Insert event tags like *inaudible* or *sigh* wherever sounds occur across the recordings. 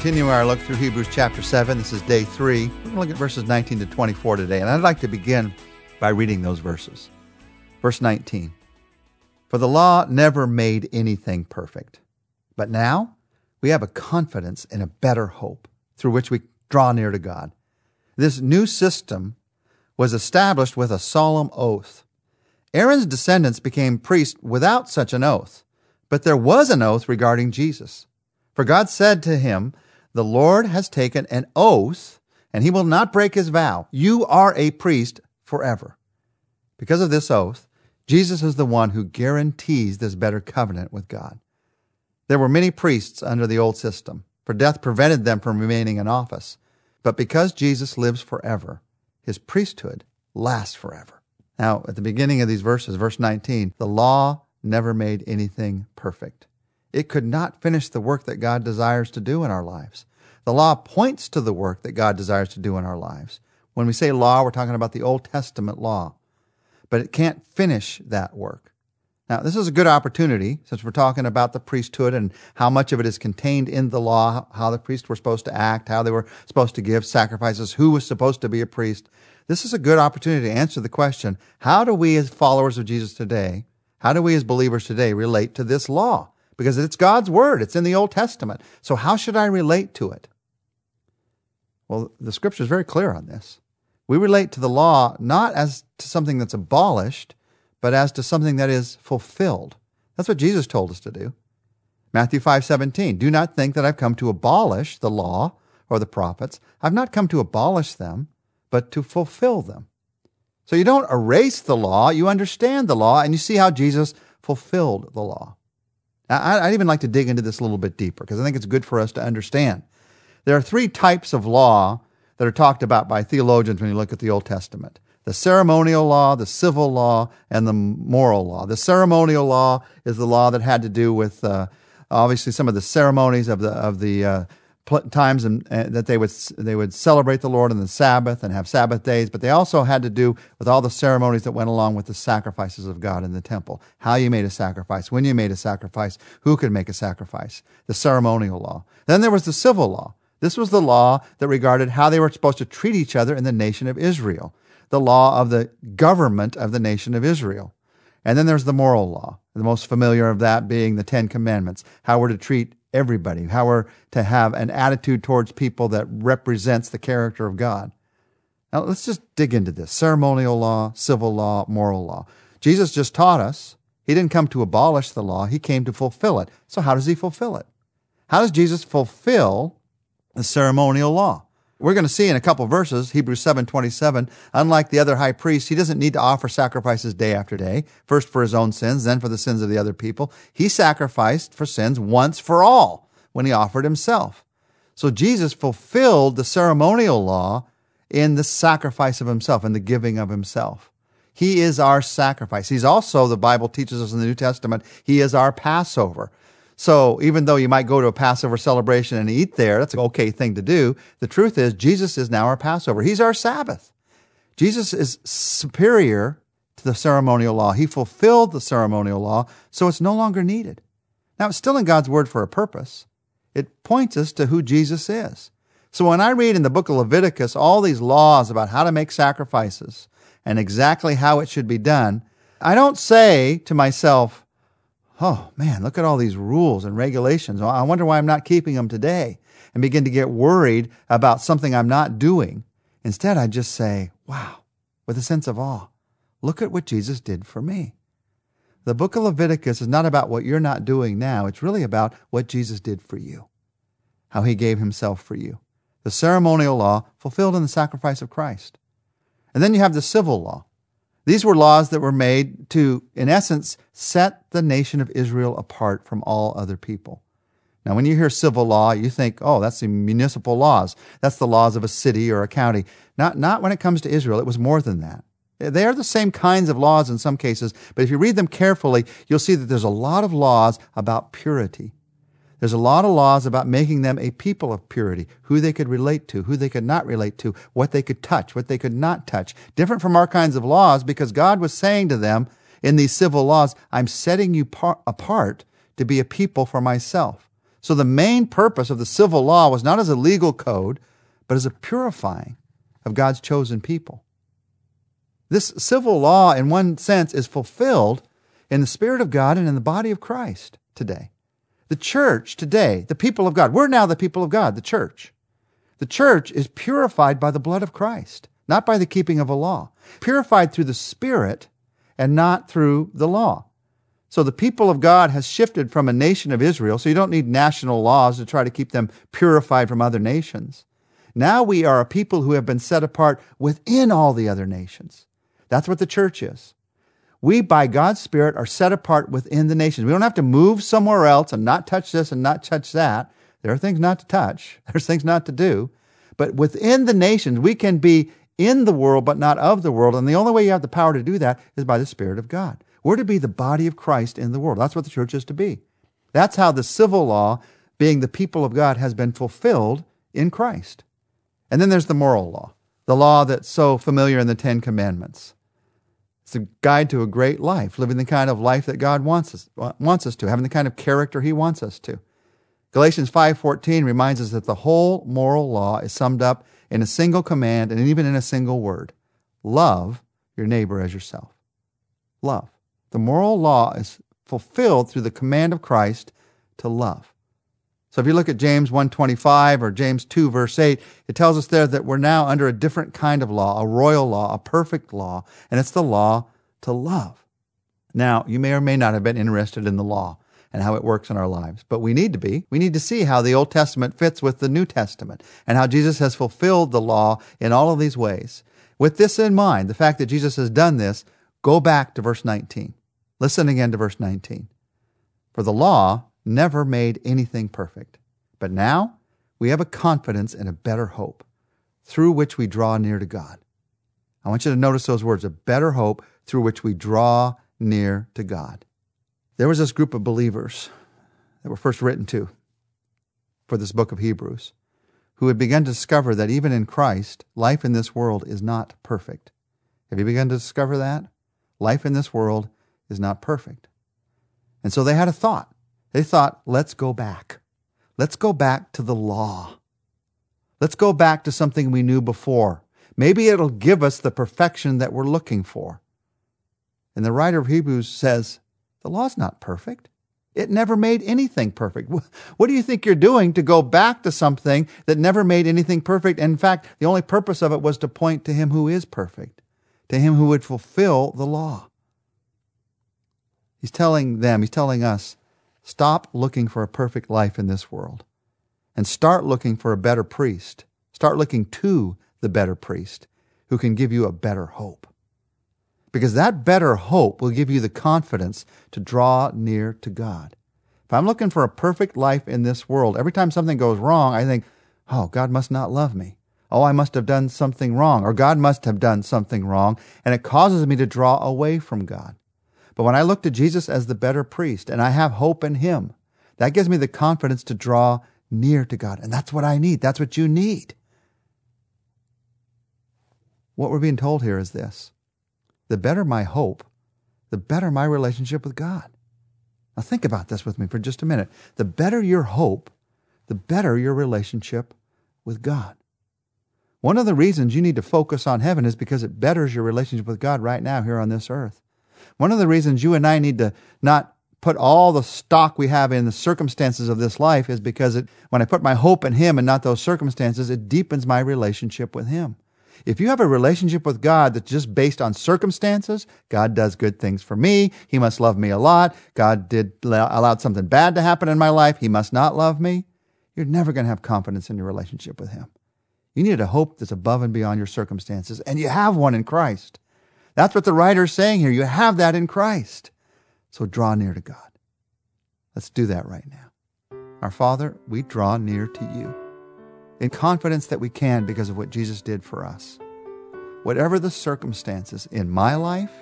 continue our look through Hebrews chapter 7. This is day three. We're going to look at verses 19 to 24 today. And I'd like to begin by reading those verses. Verse 19 For the law never made anything perfect. But now we have a confidence in a better hope through which we draw near to God. This new system was established with a solemn oath. Aaron's descendants became priests without such an oath, but there was an oath regarding Jesus. For God said to him, The Lord has taken an oath, and he will not break his vow. You are a priest forever. Because of this oath, Jesus is the one who guarantees this better covenant with God. There were many priests under the old system, for death prevented them from remaining in office. But because Jesus lives forever, his priesthood lasts forever. Now, at the beginning of these verses, verse 19, the law never made anything perfect. It could not finish the work that God desires to do in our lives. The law points to the work that God desires to do in our lives. When we say law, we're talking about the Old Testament law, but it can't finish that work. Now, this is a good opportunity since we're talking about the priesthood and how much of it is contained in the law, how the priests were supposed to act, how they were supposed to give sacrifices, who was supposed to be a priest. This is a good opportunity to answer the question how do we, as followers of Jesus today, how do we, as believers today, relate to this law? Because it's God's word, it's in the Old Testament. So, how should I relate to it? Well, the scripture is very clear on this. We relate to the law not as to something that's abolished, but as to something that is fulfilled. That's what Jesus told us to do. Matthew 5:17 Do not think that I've come to abolish the law or the prophets. I've not come to abolish them, but to fulfill them. So you don't erase the law, you understand the law and you see how Jesus fulfilled the law. I'd even like to dig into this a little bit deeper because I think it's good for us to understand. There are three types of law that are talked about by theologians when you look at the Old Testament the ceremonial law, the civil law, and the moral law. The ceremonial law is the law that had to do with uh, obviously some of the ceremonies of the of the uh, times and, uh, that they would they would celebrate the Lord on the Sabbath and have Sabbath days, but they also had to do with all the ceremonies that went along with the sacrifices of God in the temple. How you made a sacrifice, when you made a sacrifice, who could make a sacrifice, the ceremonial law. Then there was the civil law. This was the law that regarded how they were supposed to treat each other in the nation of Israel the law of the government of the nation of Israel. And then there's the moral law, the most familiar of that being the Ten Commandments, how we're to treat everybody, how we're to have an attitude towards people that represents the character of God. Now let's just dig into this ceremonial law, civil law, moral law. Jesus just taught us he didn't come to abolish the law, he came to fulfill it. So, how does he fulfill it? How does Jesus fulfill the ceremonial law? We're going to see in a couple verses, Hebrews 7:27, unlike the other high priests, he doesn't need to offer sacrifices day after day, first for his own sins, then for the sins of the other people. He sacrificed for sins once for all when he offered himself. So Jesus fulfilled the ceremonial law in the sacrifice of himself, and the giving of himself. He is our sacrifice. He's also, the Bible teaches us in the New Testament, he is our Passover. So even though you might go to a Passover celebration and eat there, that's an okay thing to do. The truth is, Jesus is now our Passover. He's our Sabbath. Jesus is superior to the ceremonial law. He fulfilled the ceremonial law, so it's no longer needed. Now, it's still in God's Word for a purpose. It points us to who Jesus is. So when I read in the book of Leviticus all these laws about how to make sacrifices and exactly how it should be done, I don't say to myself, oh man, look at all these rules and regulations. I wonder why I'm not keeping them today and begin to get worried about something I'm not doing. Instead, I just say, wow, with a sense of awe, look at what Jesus did for me. The book of Leviticus is not about what you're not doing now. It's really about what Jesus did for you, how he gave himself for you. The ceremonial law fulfilled in the sacrifice of Christ. And then you have the civil law. These were laws that were made to, in essence, set the nation of Israel apart from all other people. Now, when you hear civil law, you think, oh, that's the municipal laws. That's the laws of a city or a county. Not, not when it comes to Israel. It was more than that. They are the same kinds of laws in some cases, but if you read them carefully, you'll see that there's a lot of laws about purity. There's a lot of laws about making them a people of purity, who they could relate to, who they could not relate to, what they could touch, what they could not touch. Different from our kinds of laws because God was saying to them in these civil laws, I'm setting you par- apart to be a people for myself. So the main purpose of the civil law was not as a legal code, but as a purifying of God's chosen people. This civil law, in one sense, is fulfilled in the Spirit of God and in the body of Christ today. The church today, the people of God, we're now the people of God, the church. The church is purified by the blood of Christ, not by the keeping of a law, purified through the Spirit and not through the law. So the people of God has shifted from a nation of Israel, so you don't need national laws to try to keep them purified from other nations. Now we are a people who have been set apart within all the other nations. That's what the church is. We, by God's Spirit, are set apart within the nations. We don't have to move somewhere else and not touch this and not touch that. There are things not to touch. *laughs* There's things not to do. But within the nations, we can be in the world, but not of the world. And the only way you have the power to do that is by the Spirit of God. We're to be the body of Christ in the world. That's what the church is to be. That's how the civil law, being the people of God, has been fulfilled in Christ. And then there's the moral law, the law that's so familiar in the Ten Commandments. It's a guide to a great life, living the kind of life that God wants us, wants us to, having the kind of character He wants us to. Galatians 5:14 reminds us that the whole moral law is summed up in a single command and even in a single word. Love your neighbor as yourself. Love. The moral law is fulfilled through the command of Christ to love. So if you look at James 1:25 or James 2 verse 8, it tells us there that we're now under a different kind of law, a royal law, a perfect law, and it's the law to love. Now, you may or may not have been interested in the law and how it works in our lives, but we need to be. We need to see how the Old Testament fits with the New Testament and how Jesus has fulfilled the law in all of these ways. With this in mind, the fact that Jesus has done this, go back to verse 19. Listen again to verse 19. For the law never made anything perfect. But now we have a confidence and a better hope through which we draw near to God. I want you to notice those words a better hope through which we draw near to God. There was this group of believers that were first written to for this book of Hebrews who had begun to discover that even in Christ, life in this world is not perfect. Have you begun to discover that? Life in this world is not perfect. And so they had a thought. They thought, let's go back. Let's go back to the law. Let's go back to something we knew before. Maybe it'll give us the perfection that we're looking for. And the writer of Hebrews says, the law's not perfect. It never made anything perfect. What do you think you're doing to go back to something that never made anything perfect? In fact, the only purpose of it was to point to Him who is perfect, to Him who would fulfill the law. He's telling them, He's telling us, Stop looking for a perfect life in this world and start looking for a better priest. Start looking to the better priest who can give you a better hope. Because that better hope will give you the confidence to draw near to God. If I'm looking for a perfect life in this world, every time something goes wrong, I think, oh, God must not love me. Oh, I must have done something wrong, or God must have done something wrong, and it causes me to draw away from God. But when I look to Jesus as the better priest and I have hope in him, that gives me the confidence to draw near to God. And that's what I need. That's what you need. What we're being told here is this the better my hope, the better my relationship with God. Now, think about this with me for just a minute. The better your hope, the better your relationship with God. One of the reasons you need to focus on heaven is because it betters your relationship with God right now here on this earth. One of the reasons you and I need to not put all the stock we have in the circumstances of this life is because it, when I put my hope in Him and not those circumstances, it deepens my relationship with Him. If you have a relationship with God that's just based on circumstances, God does good things for me. He must love me a lot. God did allowed something bad to happen in my life. He must not love me. You're never going to have confidence in your relationship with Him. You need a hope that's above and beyond your circumstances, and you have one in Christ. That's what the writer is saying here. You have that in Christ. So draw near to God. Let's do that right now. Our Father, we draw near to you in confidence that we can because of what Jesus did for us. Whatever the circumstances in my life,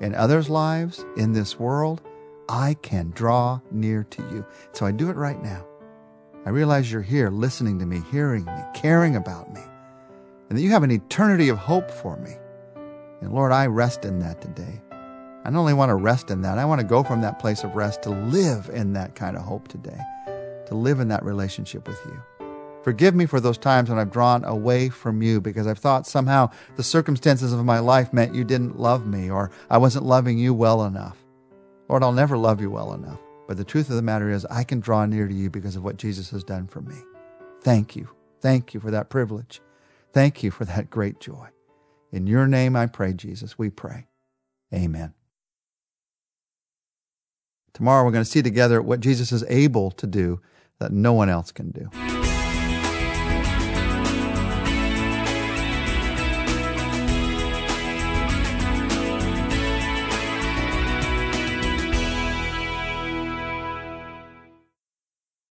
in others' lives, in this world, I can draw near to you. So I do it right now. I realize you're here listening to me, hearing me, caring about me, and that you have an eternity of hope for me. And Lord, I rest in that today. I not only want to rest in that, I want to go from that place of rest to live in that kind of hope today. to live in that relationship with you. Forgive me for those times when I've drawn away from you because I've thought somehow the circumstances of my life meant you didn't love me or I wasn't loving you well enough. Lord, I'll never love you well enough. But the truth of the matter is, I can draw near to you because of what Jesus has done for me. Thank you. Thank you for that privilege. Thank you for that great joy. In your name I pray, Jesus, we pray. Amen. Tomorrow we're going to see together what Jesus is able to do that no one else can do.